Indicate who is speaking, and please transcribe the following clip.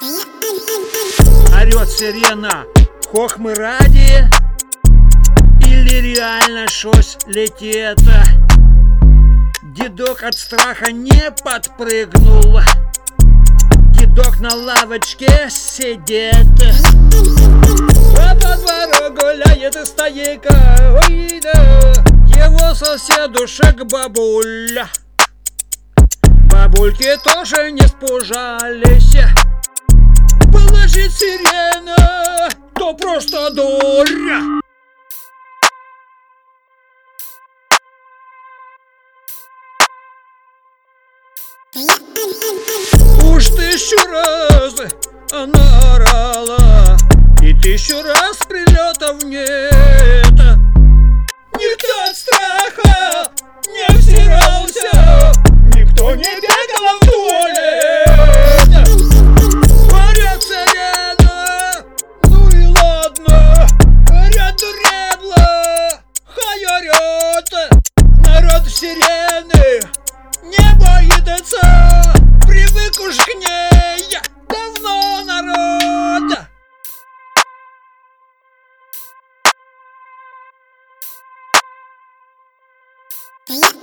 Speaker 1: Орет сирена, хохмы ради Или реально шось летит? Дедок от страха не подпрыгнул. Дедок на лавочке сидит. А по двору гуляет и Ой, да. Его соседушек бабуля. Бабульки тоже не спужались Положит сирена, то просто дуря Уж тысячу раз она орала И тысячу раз прилетов нет сирены. Не боится Привык уж к ней. Давно народ.
Speaker 2: Инна